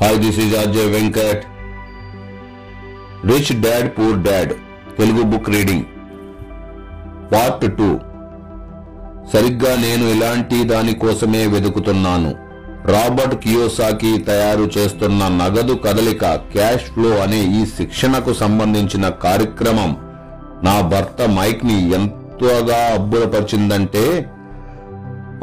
Hi this is Ajay Venkat rich dad poor dad Telugu book reading part two సరిగ్గా నేను ఇలాంటి దాని కోసమే వెతుకుతున్నాను. రాబర్ట్ కియోసాకి తయారు చేస్తున్న నగదు కదలిక క్యాష్ ఫ్లో అనే ఈ శిక్షణకు సంబంధించిన కార్యక్రమం నా భర్త మైక్ని ఎంతగా అబ్బురపరిచిందంటే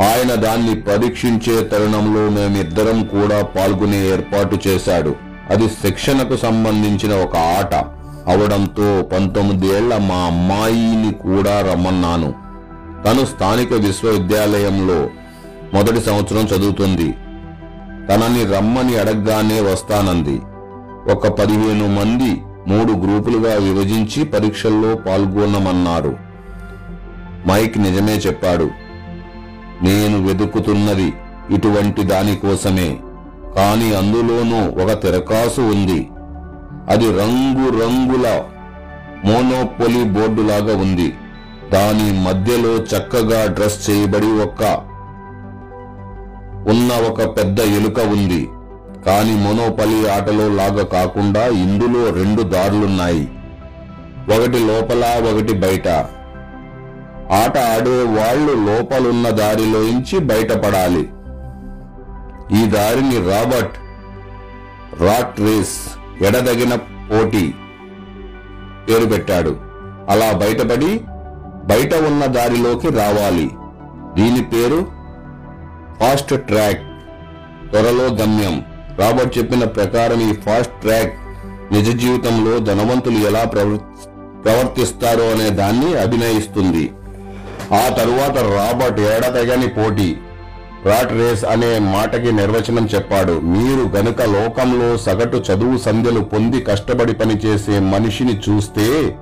ఆయన దాన్ని పరీక్షించే తరుణంలో మేమిద్దరం కూడా పాల్గొనే ఏర్పాటు చేశాడు. అది శిక్షణకు సంబంధించిన ఒక ఆట. అవడంతో పంతొమ్మిది ఏళ్ళ మా అమ్మాయిని కూడా రమ్మన్నాను. తను స్థానిక విశ్వవిద్యాలయంలో మొదటి సంవత్సరం చదువుతుంది. తనని రమ్మని అడగగానే వస్తానంది. ఒక పదిహేను మంది మూడు గ్రూపులుగా విభజించి పరీక్షల్లో పాల్గొనమన్నారు. మైక్ నిజమే చెప్పాడు. నేను వెతుకుతున్నది ఇటువంటి దానికోసమే కాని అందులోనూ ఒక తెరకాసు ఉంది. అది రంగు రంగుల మోనోపొలి బోర్డులాగా ఉంది. దాని మధ్యలో చక్కగా డ్రెస్ చేయబడి ఒక ఉన్న ఒక పెద్ద ఎలుక ఉంది. కాని మోనోపలి ఆటలో లాగా కాకుండా ఇందులో రెండు దారులున్నాయి. ఒకటి లోపల ఒకటి బయట. ఆట ఆడే వాళ్ళు లోపలున్న దారిలోంచి బయటపడాలి. ఈ దారిని రాబర్ట్ రాట్ రేస్ ఎడదగిన పోటీ పేరు పెట్టాడు. అలా బయటపడి బయట ఉన్న దారిలోకి రావాలి. దీని పేరు ఫాస్ట్ ట్రాక్ త్వరలో గమ్యం. రాబర్ట్ చెప్పిన ప్రకారం ఈ ఫాస్ట్ ట్రాక్ నిజ జీవితంలో ధనవంతులు ఎలా ప్రవర్- ప్రవర్తిస్తారో అనే దాన్ని అభినయిస్తుంది. ఆ తరువాత రాబర్ట్ ఏడతగని పోటీ. రాట్ రేస్ అనే మాటకి నిర్వచనం చెప్పాడు. మీరు గనుక లోకంలో సగటు చదువు సంధ్యలు పొంది కష్టపడి పనిచేసే మనిషిని చూస్తే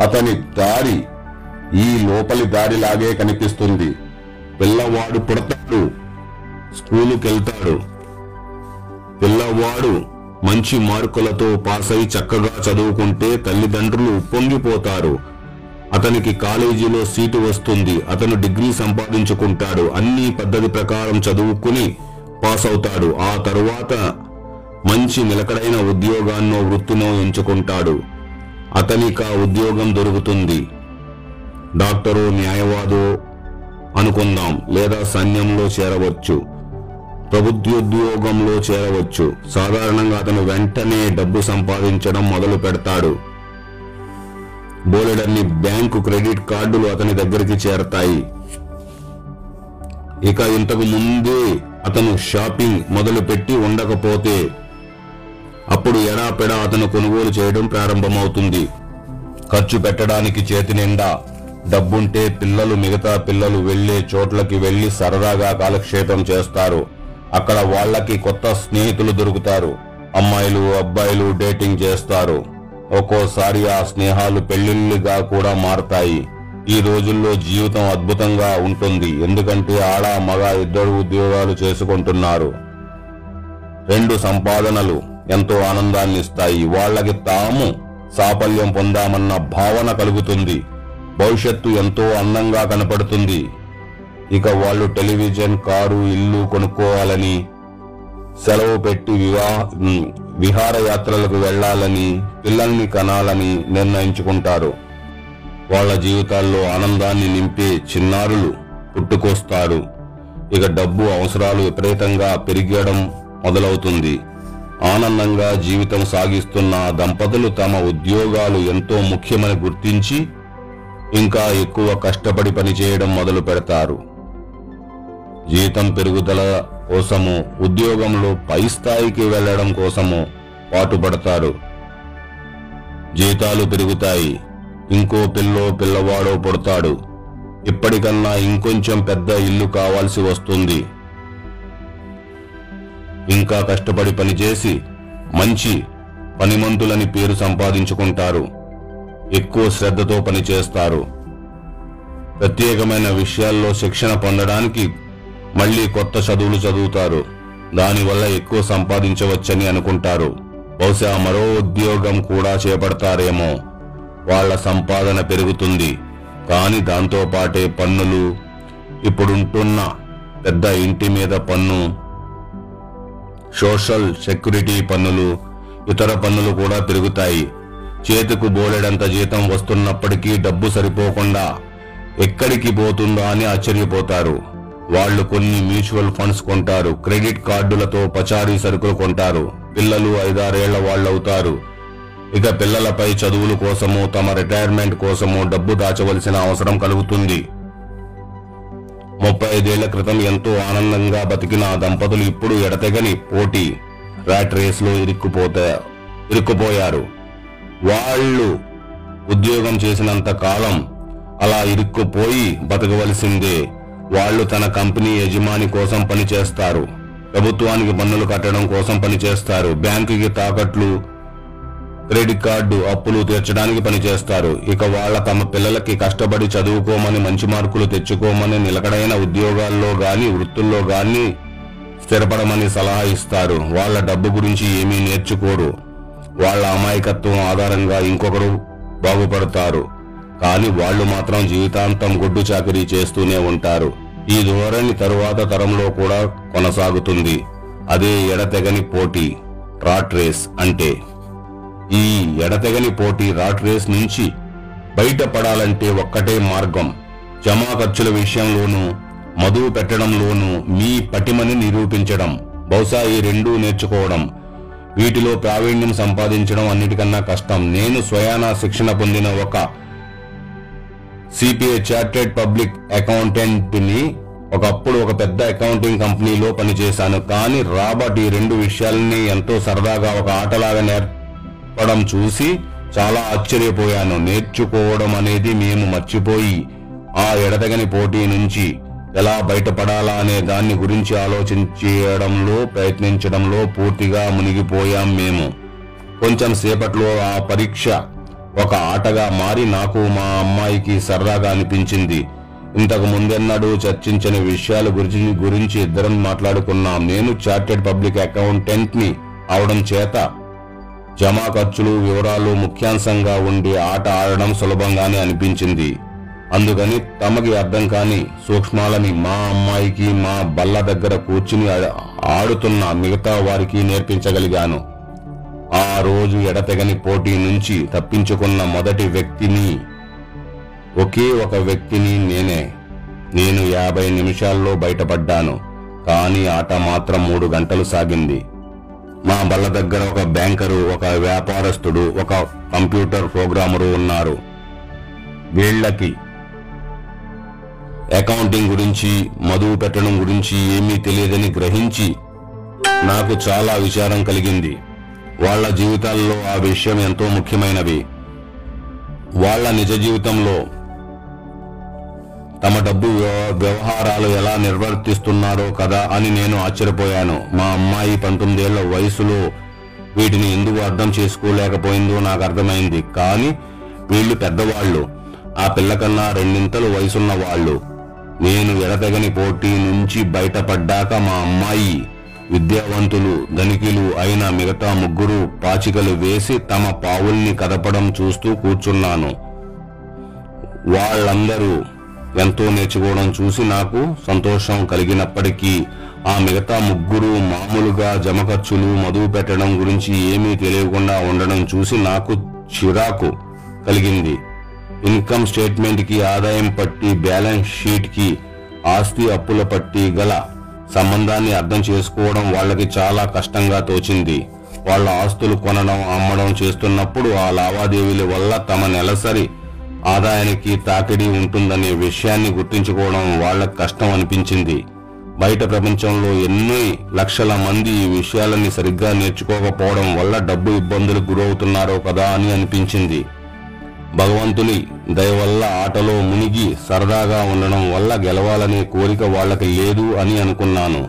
అతని దారి ఈ లోపలి దారిలాగే కనిపిస్తుంది. పిల్లవాడు పుడతాడు స్కూలుకెళ్తాడు. పిల్లవాడు మంచి మార్కులతో పాస్ అయి చక్కగా చదువుకుంటే తల్లిదండ్రులు ఉప్పొంగిపోతారు. అతనికి కాలేజీలో సీటు వస్తుంది. అతను డిగ్రీ సంపాదించుకుంటాడు. అన్ని పద్ధతి ప్రకారం చదువుకుని పాస్ అవుతాడు. ఆ తరువాత మంచి నిలకడైన ఉద్యోగాన్నో వృత్తినో ఎంచుకుంటాడు. అతనికి ఆ ఉద్యోగం దొరుకుతుంది. డాక్టరు న్యాయవాదో అనుకుందాం. లేదా సైన్యంలో చేరవచ్చు. ప్రభుత్వోద్యోగంలో చేరవచ్చు. సాధారణంగా అతను వెంటనే డబ్బు సంపాదించడం మొదలు పెడతాడు బోలెడన్ని బ్యాంకు క్రెడిట్ కార్డులు అతని దగ్గరికి చేరతాయి. ఇక ఇంతకు ముందే అతను షాపింగ్ మొదలుపెట్టి ఉండకపోతే అప్పుడు ఎడాపెడా అతను కొనుగోలు చేయడం ప్రారంభమవుతుంది. ఖర్చు పెట్టడానికి చేతి నిండా డబ్బుంటే పిల్లలు మిగతా పిల్లలు వెళ్ళే చోట్లకి వెళ్ళి సరదాగా కాలక్షేపం చేస్తారు. అక్కడ వాళ్ళకి కొత్త స్నేహితులు దొరుకుతారు. అమ్మాయిలు అబ్బాయిలు డేటింగ్ చేస్తారు. ఒక్కోసారి ఆ స్నేహాలు పెళ్ళిళ్ళుగా కూడా మారతాయి. ఈ రోజుల్లో జీవితం అద్భుతంగా ఉంటుంది. ఎందుకంటే ఆడ మగ ఇద్దరు ఉద్యోగాలు చేసుకుంటున్నారు. రెండు సంపాదనలు ఎంతో ఆనందాన్ని ఇస్తాయి. వాళ్ళకి తాము సాఫల్యం పొందామన్న భావన కలుగుతుంది. భవిష్యత్తు ఎంతో అందంగా కనపడుతుంది. ఇక వాళ్ళు టెలివిజన్ కారు ఇల్లు కొనుక్కోవాలని సెలవు పెట్టి వివాహ విహారయాత్రలకు వెళ్ళాలని పిల్లల్ని కనాలని నిర్ణయించుకుంటారు. వాళ్ళ జీవితాల్లో ఆనందాన్ని నింపే చిన్నారులు పుట్టుకొస్తారు. ఇక డబ్బు అవసరాలు విపరీతంగా పెరిగడం మొదలవుతుంది. ఆనందంగా జీవితం సాగిస్తున్న దంపతులు తమ ఉద్యోగాలు ఎంతో ముఖ్యమని గుర్తించి ఇంకా ఎక్కువ కష్టపడి పనిచేయడం మొదలు పెడతారు జీతం పెరుగుదల కోసము ఉద్యోగంలో పై స్థాయికి వెళ్ళడం కోసము పాటుపడతారు. జీతాలు పెరుగుతాయి. ఇంకో పిల్లో పిల్లవాడో పుడతాడు. ఇప్పటికన్నా ఇంకొంచెం పెద్ద ఇల్లు కావాల్సి వస్తుంది. ఇంకా కష్టపడి పనిచేసి మంచి పనిమంతులని పేరు సంపాదించుకుంటారు. ఎక్కువ శ్రద్ధతో పనిచేస్తారు. ప్రత్యేకమైన విషయాల్లో శిక్షణ పొందడానికి మళ్ళీ కొత్త చదువులు చదువుతారు. దానివల్ల ఎక్కువ సంపాదించవచ్చని అనుకుంటారు. బహుశా మరో ఉద్యోగం కూడా చేపడతారేమో. వాళ్ళ సంపాదన పెరుగుతుంది. కాని దాంతోపాటే పన్నులు ఇప్పుడుంటున్న పెద్ద ఇంటి మీద పన్ను సోషల్ సెక్యూరిటీ పన్నులు ఇతర పన్నులు కూడా పెరుగుతాయి. చేతికు బోలెడంత జీతం వస్తున్నప్పటికీ డబ్బు సరిపోకుండా ఎక్కడికి పోతుందా అని ఆశ్చర్యపోతారు. వాళ్ళు కొన్ని మ్యూచువల్ ఫండ్స్ కొంటారు క్రెడిట్ కార్డులతో పచారీ సరుకులు కొంటారు. పిల్లలు ఐదారేళ్ళ వాళ్ళవుతారు. ఇక పిల్లలపై చదువుల కోసము తమ రిటైర్మెంట్ కోసము డబ్బు దాచవలసిన అవసరం కలుగుతుంది. ముప్పై ఐదేళ్ళ క్రితం ఎంతో ఆనందంగా బతికిన దంపతులు ఇప్పుడు ఎడతెగని పోటీ ర్యాట్ రేస్లో ఇరుక్కుపోతే ఇరుక్కుపోయారు. వాళ్ళు ఉద్యోగం చేసినంత కాలం అలా ఇరుక్కుపోయి బతకవలసిందే. వాళ్ళు తన కంపెనీ యజమాని కోసం పనిచేస్తారు. ప్రభుత్వానికి పన్నులు కట్టడం కోసం పనిచేస్తారు. బ్యాంకుకి తాకట్లు క్రెడిట్ కార్డు అప్పులు తీర్చడానికి పనిచేస్తారు. ఇక వాళ్ళ తమ పిల్లలకి కష్టపడి చదువుకోమని మంచి మార్కులు తెచ్చుకోమని నిలకడైన ఉద్యోగాల్లో గాని వృత్తుల్లో గాని స్థిరపడమని సలహా ఇస్తారు. వాళ్ళ డబ్బు గురించి ఏమీ నేర్చుకోరు. వాళ్ళ అమాయకత్వం ఆధారంగా ఇంకొకరు బాగుపడతారు. కానీ వాళ్ళు మాత్రం జీవితాంతం గుడ్డు చాకరీ చేస్తూనే ఉంటారు. ఈ ధోరణి తరువాత తరంలో కూడా కొనసాగుతుంది. అదే ఎడతెగని పోటీ రాట్ రేస్ అంటే. ఈ ఎడతెగని పోటీ రాట్ రేస్ నుంచి బయటపడాలంటే ఒక్కటే మార్గం. జమా ఖర్చుల విషయంలోనూ మదువు పెట్టడంలోనూ మీ పటిమని నిరూపించడం. బహుశా ఈ రెండూ నేర్చుకోవడం. వీటిలో ప్రావీణ్యం సంపాదించడం అన్నిటికన్నా కష్టం. నేను స్వయానా శిక్షణ పొందిన ఒక సిపిఐ చార్టెడ్ పబ్లిక్ అకౌంటెంట్ని ఒకప్పుడు ఒక పెద్ద అకౌంటింగ్ కంపెనీలో పనిచేశాను. కానీ రాబర్ట్ ఈ రెండు విషయాలని ఎంతో సరదాగా ఒక ఆటలాగా నేర్పడం చూసి చాలా ఆశ్చర్యపోయాను. నేర్చుకోవడం అనేది మేము మర్చిపోయి ఆ ఎడతగని పోటీ నుంచి ఎలా బయటపడాలా అనే దాన్ని గురించి ఆలోచించడంలో ప్రయత్నించడంలో పూర్తిగా మునిగిపోయాం మేము. కొంచెం సేపట్లో ఆ పరీక్ష ఒక ఆటగా మారి నాకు మా అమ్మాయికి సరదాగా అనిపించింది. ఇంతకు ముందెన్నడూ చర్చించని విషయాల గురించి గురించి ఇద్దరం మాట్లాడుకున్నాం. నేను చార్టెడ్ పబ్లిక్ అకౌంటెంట్ని అవడం చేత జమా ఖర్చులు వివరాలు ముఖ్యాంశంగా ఉండి ఆట ఆడడం సులభంగానే అనిపించింది. అందుకని తమకి అర్థం కాని సూక్ష్మాలని మా అమ్మాయికి మా బల్ల దగ్గర కూర్చుని ఆడుతున్న మిగతా వారికి నేర్పించగలిగాను. ఆ రోజు ఎడతెగని పోటీ నుంచి తప్పించుకున్న మొదటి వ్యక్తిని ఒకే ఒక వ్యక్తిని నేనే. నేను యాభై నిమిషాల్లో బయటపడ్డాను కానీ ఆట మాత్రం మూడు గంటలు సాగింది. మా బల్ల దగ్గర ఒక బ్యాంకరు ఒక వ్యాపారస్తుడు ఒక కంప్యూటర్ ప్రోగ్రామరు ఉన్నారు. వీళ్ళకి అకౌంటింగ్ గురించి మదువు పెట్టడం గురించి ఏమీ తెలియదని గ్రహించి నాకు చాలా విచారం కలిగింది. వాళ్ళ జీవితాల్లో ఆ విషయం ఎంతో ముఖ్యమైనవి. వాళ్ళ నిజ జీవితంలో తమ డబ్బు వ్యవ- వ్యవహారాలు ఎలా నిర్వర్తిస్తున్నారో కదా అని నేను ఆశ్చర్యపోయాను. మా అమ్మాయి పంతొమ్మిదేళ్ళ వయసులో వీటిని ఎందుకు అర్థం చేసుకోలేకపోయిందో నాకు అర్థమైంది. కానీ వీళ్ళు పెద్దవాళ్ళు. ఆ పిల్లకన్నా రెండింతలు వయసున్న వాళ్ళు. నేను ఎడతెగని పోటీ నుంచి బయటపడ్డాక మా అమ్మాయి విద్యావంతులు ధనికులు అయిన మిగతా ముగ్గురు పాచికలు వేసి తమ పావుల్ని కదపడం చూస్తూ కూర్చున్నాను. వాళ్ళందరూ ఎంతో నేర్చుకోవడం చూసి నాకు సంతోషం కలిగినప్పటికీ ఆ మిగతా ముగ్గురు మామూలుగా జమ ఖర్చులు మదువు పెట్టడం గురించి ఏమీ తెలియకుండా ఉండడం చూసి నాకు చిరాకు కలిగింది. ఇన్కమ్ స్టేట్మెంట్కి ఆదాయం పట్టి బ్యాలెన్స్ షీట్కి ఆస్తి అప్పుల పట్టి గల సంబంధాన్ని అర్థం చేసుకోవడం వాళ్ళకి చాలా కష్టంగా తోచింది. వాళ్ళ ఆస్తులు కొనడం అమ్మడం చేస్తున్నప్పుడు ఆ లావాదేవీల వల్ల తమ నెలసరి ఆదాయానికి తాకిడి ఉంటుందనే విషయాన్ని గుర్తించుకోవడం వాళ్ళకి కష్టం అనిపించింది. బయట ప్రపంచంలో ఎన్ని లక్షల మంది ఈ విషయాలని సరిగ్గా నేర్చుకోకపోవడం వల్ల డబ్బు ఇబ్బందులకు గురవుతున్నారో కదా అని అనిపించింది. భగవంతుని దయ వల్ల ఆటలో మునిగి సరదాగా ఉండడం వల్ల గెలవాలనే కోరిక వాళ్ళకి లేదు అని అనుకున్నాను.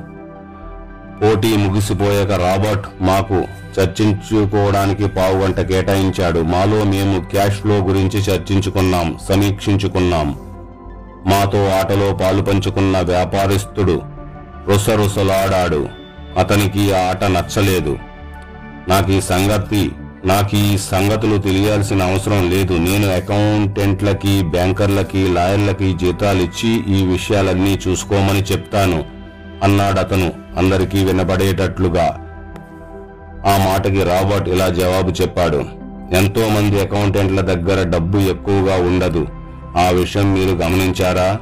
పోటీ ముగిసిపోయాక రాబర్ట్ మాకు చర్చించుకోవడానికి పావుగంట కేటాయించాడు. మాలో మేము క్యాష్ ఫ్లో గురించి చర్చించుకున్నాం సమీక్షించుకున్నాం. మాతో ఆటలో పాలు పంచుకున్న వ్యాపారస్తుడు రుసరుసలాడాడు. అతనికి ఆ ఆట నచ్చలేదు. నాకు ఈ సంగతి నాకు ఈ సంగతులు తెలియాల్సిన అవసరం లేదు. నేను అకౌంటెంట్లకి బ్యాంకర్లకి లాయర్లకి జీతాలు ఇచ్చి ఈ విషయాలన్నీ చూసుకోమని చెప్తాను అన్నాడతను అందరికీ వినబడేటట్లుగా. ఆ మాటకి రాబర్ట్ ఇలా జవాబు చెప్పాడు. ఎంతో మంది అకౌంటెంట్ల దగ్గర డబ్బు ఎక్కువగా ఉండదు. ఆ విషయం మీరు గమనించారా?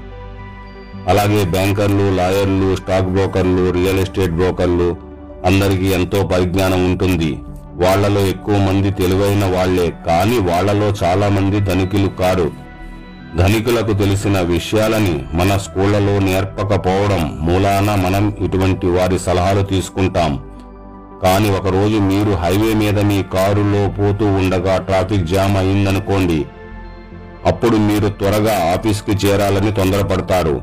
అలాగే బ్యాంకర్లు లాయర్లు స్టాక్ బ్రోకర్లు రియల్ ఎస్టేట్ బ్రోకర్లు అందరికీ ఎంతో పరిజ్ఞానం ఉంటుంది. వాళ్ళలో ఎక్కువ మంది తెలివైన వాళ్ళే కానీ వాళ్ళలో చాలా మంది ధనికులు కారు. ధనికులకు తెలిసిన విషయాలని మన స్కూళ్ళలో నేర్పకపోవడం మూలాన మనం ఇటువంటి వారి సలహాలు తీసుకుంటాం. కానీ ఒకరోజు మీరు హైవే మీద మీ కారులో పోతూ ఉండగా ట్రాఫిక్ జామ్ అయిందనుకోండి. అప్పుడు మీరు త్వరగా ఆఫీస్కి చేరాలని తొందరపడతారు.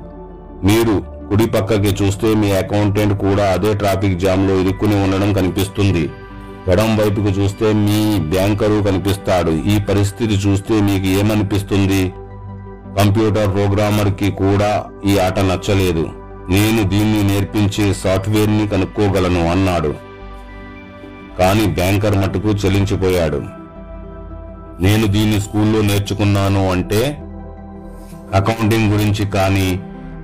మీరు కుడి పక్కకి చూస్తే మీ అకౌంటెంట్ కూడా అదే ట్రాఫిక్ జామ్లో ఇరుక్కుని ఉండడం కనిపిస్తుంది. ఎడం వైపుకు చూస్తే మీ బ్యాంకరు కనిపిస్తాడు. ఈ పరిస్థితి చూస్తే మీకు ఏమనిపిస్తుంది? కంప్యూటర్ ప్రోగ్రామర్కి కూడా ఈ ఆట నచ్చలేదు. నేను దీన్ని నేర్పించే సాఫ్ట్వేర్ని కనుక్కోగలను అన్నాడు. కానీ బ్యాంకర్ మటుకు చెల్లించిపోయాడు నేను దీన్ని స్కూల్లో నేర్చుకున్నాను అంటే అకౌంటింగ్ గురించి కానీ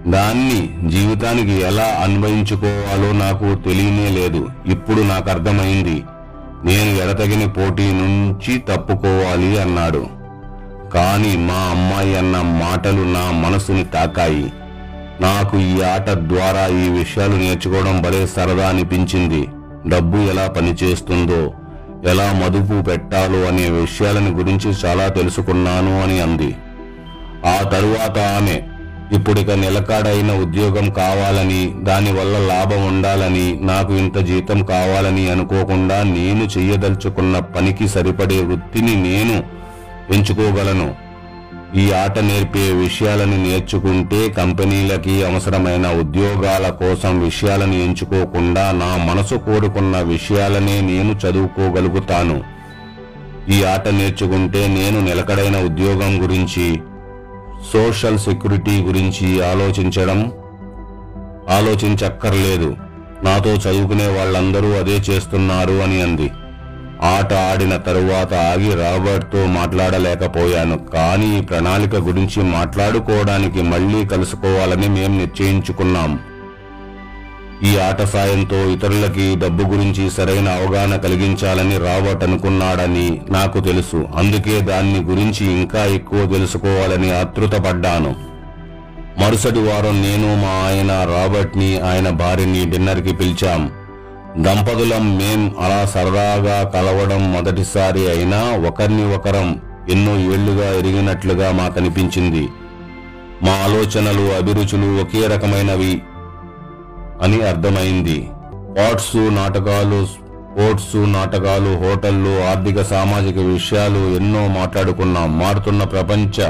దాన్ని జీవితానికి ఎలా అన్వయించుకోవాలో నాకు తెలియనే లేదు. ఇప్పుడు నాకు అర్థమైంది. నేను ఎడతగిన పోటీ నుంచి తప్పుకోవాలి అన్నాడు. కాని మా అమ్మాయి అన్న మాటలు నా మనసుని తాకాయి. నాకు ఈ ఆట ద్వారా ఈ విషయాలు నేర్చుకోవడం భలే సరదా అనిపించింది. డబ్బు ఎలా పనిచేస్తుందో ఎలా మదుపు పెట్టాలో అనే విషయాలను గురించి చాలా తెలుసుకున్నాను అని అంది. ఆ తరువాత ఆమె ఇప్పుడిక నిలకాడైన ఉద్యోగం కావాలని దానివల్ల లాభం ఉండాలని నాకు ఇంత జీతం కావాలని అనుకోకుండా నేను చెయ్యదలుచుకున్న పనికి సరిపడే వృత్తిని నేను ఎంచుకోగలను. ఈ ఆట నేర్పే విషయాలను నేర్చుకుంటే కంపెనీలకి అవసరమైన ఉద్యోగాల కోసం విషయాలను ఎంచుకోకుండా నా మనసు కోరుకున్న విషయాలనే నేను చదువుకోగలుగుతాను. ఈ ఆట నేర్చుకుంటే నేను నిలకడైన ఉద్యోగం గురించి సోషల్ సెక్యూరిటీ గురించి ఆలోచించడం ఆలోచించక్కర్లేదు. నాతో చదువుకునే వాళ్ళందరూ అదే చేస్తున్నారు అని అంది. ఆట ఆడిన తరువాత ఆగి రాబర్ట్తో మాట్లాడలేకపోయాను. కానీ ఈ ప్రణాళిక గురించి మాట్లాడుకోవడానికి మళ్ళీ కలుసుకోవాలని మేం నిశ్చయించుకున్నాం. ఈ ఆట సాయంతో ఇతరులకి డబ్బు గురించి సరైన అవగాహన కలిగించాలని రాబర్ట్ అనుకున్నాడని నాకు తెలుసు. అందుకే దాన్ని గురించి ఇంకా ఎక్కువ తెలుసుకోవాలని ఆతృతపడ్డాను మరుసటి వారం నేను మా ఆయన రాబర్ట్ని ఆయన భార్యని డిన్నర్కి పిలిచాం. దంపతులం మేం అలా సరదాగా కలవడం మొదటిసారి అయినా ఒకరిని ఒకరం ఎన్నో ఏళ్ళుగా ఎరిగినట్లుగా మాకనిపించింది. మా ఆలోచనలు అభిరుచులు ఒకే రకమైనవి. అని అర్థమైంది. పాట్స్ నాటకాలు స్పోర్ట్స్ నాటకాలు హోటళ్ళు ఆర్థిక సామాజిక విషయాలు ఎన్నో మాట్లాడుకున్నాం. మారుతున్న ప్రపంచ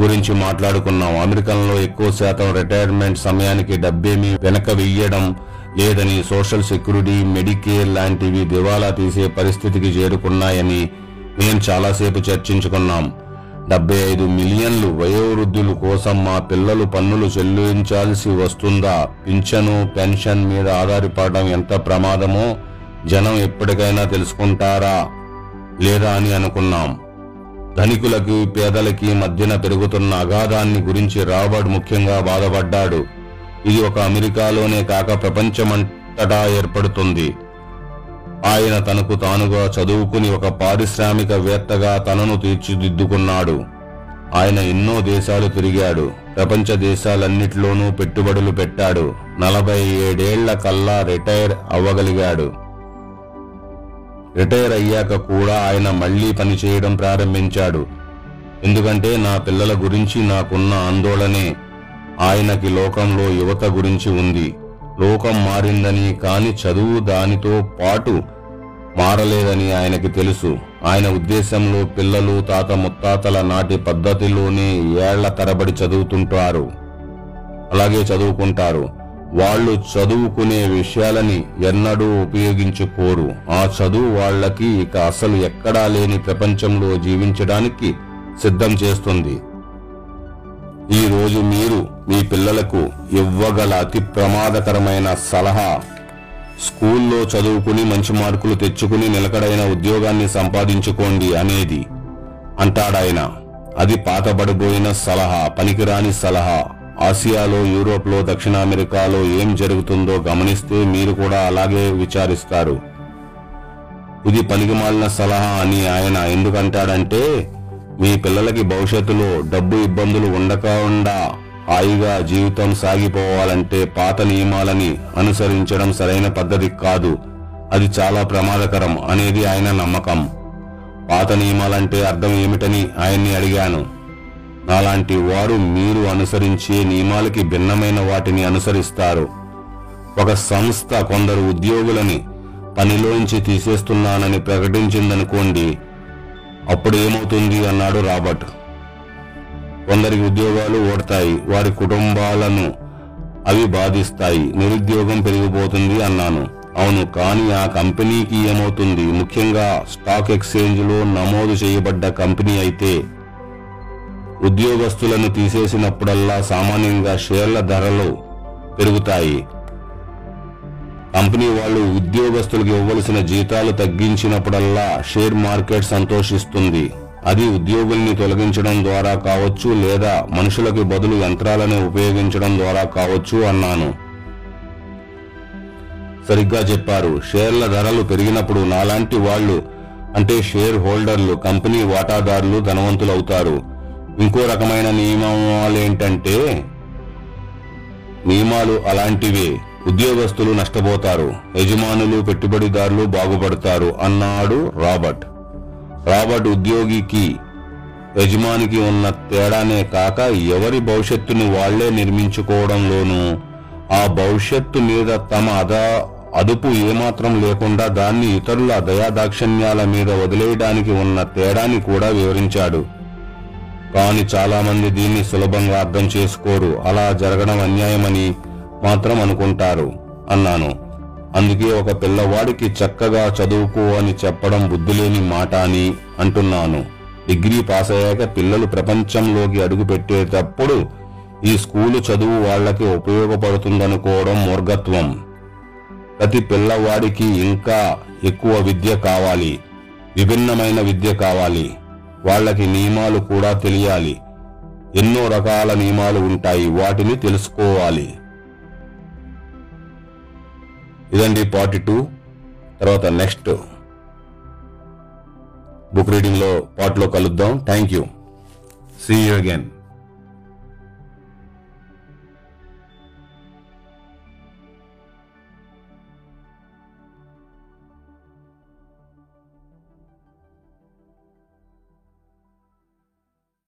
గురించి మాట్లాడుకున్నాం. అమెరికన్లో ఎక్కువ శాతం రిటైర్మెంట్ సమయానికి డబ్బేమీ వెనక వెయ్యడం లేదని సోషల్ సెక్యూరిటీ మెడికేర్ లాంటివి దివాలా తీసే పరిస్థితికి చేరుకున్నాయని మేం చాలాసేపు చర్చించుకున్నాం. డెబ్బై ఐదు మిలియన్లు వయోవృద్ధులు కోసం మా పిల్లలు పన్నులు చెల్లించాల్సి వస్తుందా? పింఛను పెన్షన్ మీద ఆధారపడడం ఎంత ప్రమాదమో జనం ఎప్పటికైనా తెలుసుకుంటారా? లేదా అని అనుకున్నాం. ధనికులకి పేదలకి మధ్యన పెరుగుతున్న అగాధాన్ని గురించి రాబర్ట్ ముఖ్యంగా బాధపడ్డాడు. ఇది ఒక అమెరికాలోనే కాక ప్రపంచమంతటా ఏర్పడుతుంది. ఆయన తనకు తానుగా చదువుకుని ఒక పారిశ్రామికవేత్తగా తనను తీర్చిదిద్దుకున్నాడు. ఆయన ఎన్నో దేశాలు తిరిగాడు. ప్రపంచ దేశాలన్నిటిలోనూ పెట్టుబడులు పెట్టాడు. నలభై ఏడేళ్ళ కల్లా రిటైర్ అవ్వగలిగాడు. రిటైర్ అయ్యాక కూడా ఆయన మళ్ళీ పనిచేయడం ప్రారంభించాడు. ఎందుకంటే నా పిల్లల గురించి నాకున్న ఆందోళనే ఆయనకి లోకంలో యువత గురించి ఉంది. లోకం మారిందని కాని చదువు దానితో పాటు మారలేదని ఆయనకి తెలుసు. ఆయన ఉద్దేశంలో పిల్లలు తాత ముత్తాతల నాటి పద్ధతిలోనే ఏళ్ళ తరబడి చదువుతుంటారు. అలాగే చదువుకుంటారు. వాళ్ళు చదువుకునే విషయాలని ఎన్నడూ ఉపయోగించుకోరు. ఆ చదువు వాళ్ళకి ఇక అసలు ఎక్కడా లేని ప్రపంచంలో జీవించడానికి సిద్ధం చేస్తుంది. ఈ రోజు మీరు మీ పిల్లలకు ఇవ్వగల అతి ప్రమాదకరమైన సలహా స్కూల్లో చదువుకుని మంచి మార్కులు తెచ్చుకుని నిలకడైన ఉద్యోగాన్ని సంపాదించుకోండి అనేది అంటాడాయన అది పాతబడిపోయిన సలహా పనికిరాని సలహా. ఆసియాలో యూరోప్లో దక్షిణ అమెరికాలో ఏం జరుగుతుందో గమనిస్తే మీరు కూడా అలాగే విచారిస్తారు. ఇది పనికిమాలిన సలహా అని ఆయన ఎందుకంటాడంటే మీ పిల్లలకి భవిష్యత్తులో డబ్బు ఇబ్బందులు ఉండకుండా హాయిగా జీవితం సాగిపోవాలంటే పాత నియమాలని అనుసరించడం సరైన పద్ధతి కాదు. అది చాలా ప్రమాదకరం అనేది ఆయన నమ్మకం. పాత నియమాలంటే అర్థం ఏమిటని ఆయన్ని అడిగాను. నాలాంటి వారు మీరు అనుసరించే నియమాలకి భిన్నమైన వాటిని అనుసరిస్తారు. ఒక సంస్థ కొందరు ఉద్యోగులని పనిలోంచి తీసేస్తున్నానని ప్రకటించిందనుకోండి అప్పుడు ఏమవుతుంది అన్నాడు రాబర్ట్. కొందరికి ఉద్యోగాలు ఓడతాయి వారి కుటుంబాలను అవి బాధిస్తాయి నిరుద్యోగం పెరిగిపోతుంది అన్నాను. అవును కానీ ఆ కంపెనీకి ఏమవుతుంది? ముఖ్యంగా స్టాక్ ఎక్స్చేంజ్లో నమోదు చేయబడ్డ కంపెనీ అయితే ఉద్యోగస్తులను తీసేసినప్పుడల్లా సామాన్యంగా షేర్ల ధరలు పెరుగుతాయి. కంపెనీ వాళ్ళు ఉద్యోగస్తులకు ఇవ్వవలసిన జీతాలు తగ్గించినప్పుడల్లా షేర్ మార్కెట్ సంతోషిస్తుంది. అది ఉద్యోగుల్ని తొలగించడం ద్వారా కావచ్చు లేదా మనుషులకు బదులు యంత్రాలను ఉపయోగించడం ద్వారా కావచ్చు అన్నాను. సరిగ్గా చెప్పారు. షేర్ల ధరలు పెరిగినప్పుడు నాలాంటి వాళ్ళు అంటే షేర్ హోల్డర్లు కంపెనీ వాటాదారులు ధనవంతులవుతారు. ఇంకో రకమైన నియమాలేంటంటే నియమాలు అలాంటివే. ఉద్యోగస్తులు నష్టపోతారు. యజమానులు పెట్టుబడిదారులు బాగుపడతారు అన్నాడు రాబర్ట్. రాబర్ట్ ఉద్యోగికి యజమానికి ఉన్న తేడానే కాక ఎవరి భవిష్యత్తును వాళ్ళే నిర్మించుకోవడంలోనూ ఆ భవిష్యత్తు మీద తమ అదా అదుపు ఏమాత్రం లేకుండా దాన్ని ఇతరుల దయాదాక్షిణ్యాల మీద వదిలేయడానికి ఉన్న తేడాని కూడా వివరించాడు. కాని చాలామంది దీన్ని సులభంగా అర్థం చేసుకోరు. అలా జరగడం అన్యాయమని మాత్రం అనుకుంటారు అన్నాను. అందుకే ఒక పిల్లవాడికి చక్కగా చదువుకో అని చెప్పడం బుద్ధిలేని మాట అని అంటున్నాను. డిగ్రీ పాస్ అయ్యాక పిల్లలు ప్రపంచంలోకి అడుగుపెట్టేటప్పుడు ఈ స్కూలు చదువు వాళ్ళకి ఉపయోగపడుతుందనుకోవడం మూర్ఘత్వం. ప్రతి పిల్లవాడికి ఇంకా ఎక్కువ విద్య కావాలి విభిన్నమైన విద్య కావాలి. వాళ్ళకి నియమాలు కూడా తెలియాలి. ఎన్నో రకాల నియమాలు ఉంటాయి వాటిని తెలుసుకోవాలి. ఇదండి పార్ట్ టూ. తర్వాత నెక్స్ట్ బుక్ రీడింగ్లో పార్ట్లో కలుద్దాం. Thank you. See you again